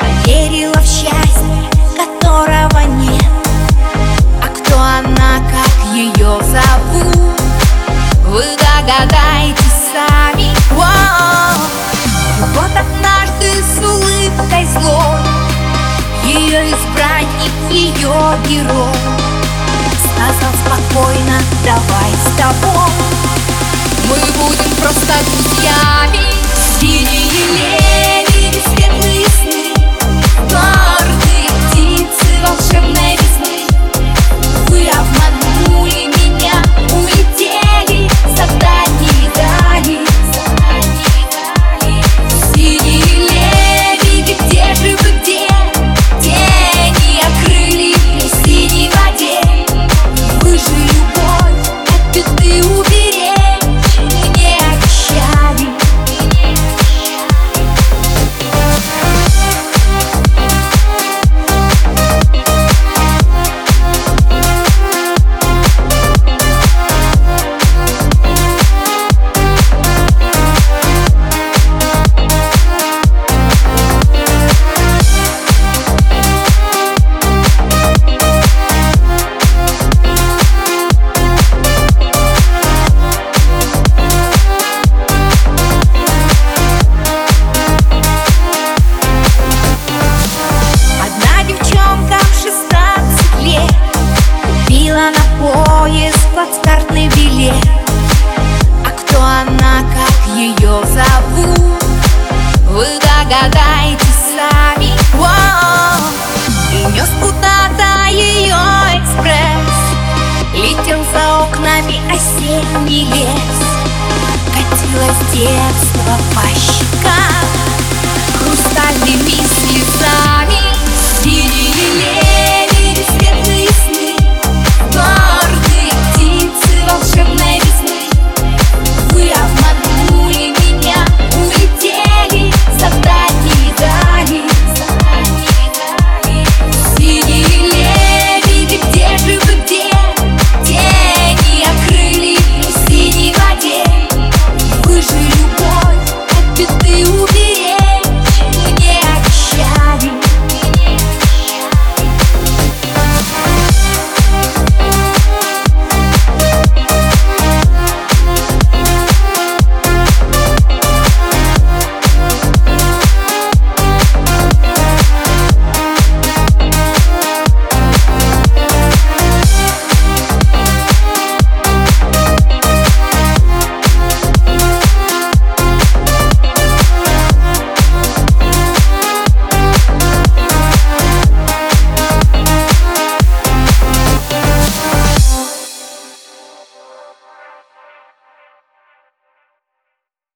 Поверила в счастье, которого нет. А кто она, как ее зовут? Вы догадаетесь сами. Воу! Вот однажды с улыбкой злой Ее избранник, ее герой Сказал спокойно, давай с тобой. Мы будем просто ее зовут. Вы догадаетесь сами. Воу! И нес куда-то ее экспресс. Летел за окнами осенний лес. Катилось детство по щекам